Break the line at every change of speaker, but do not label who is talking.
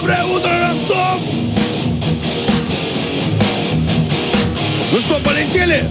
Доброе утро, Ростов! Ну что, полетели?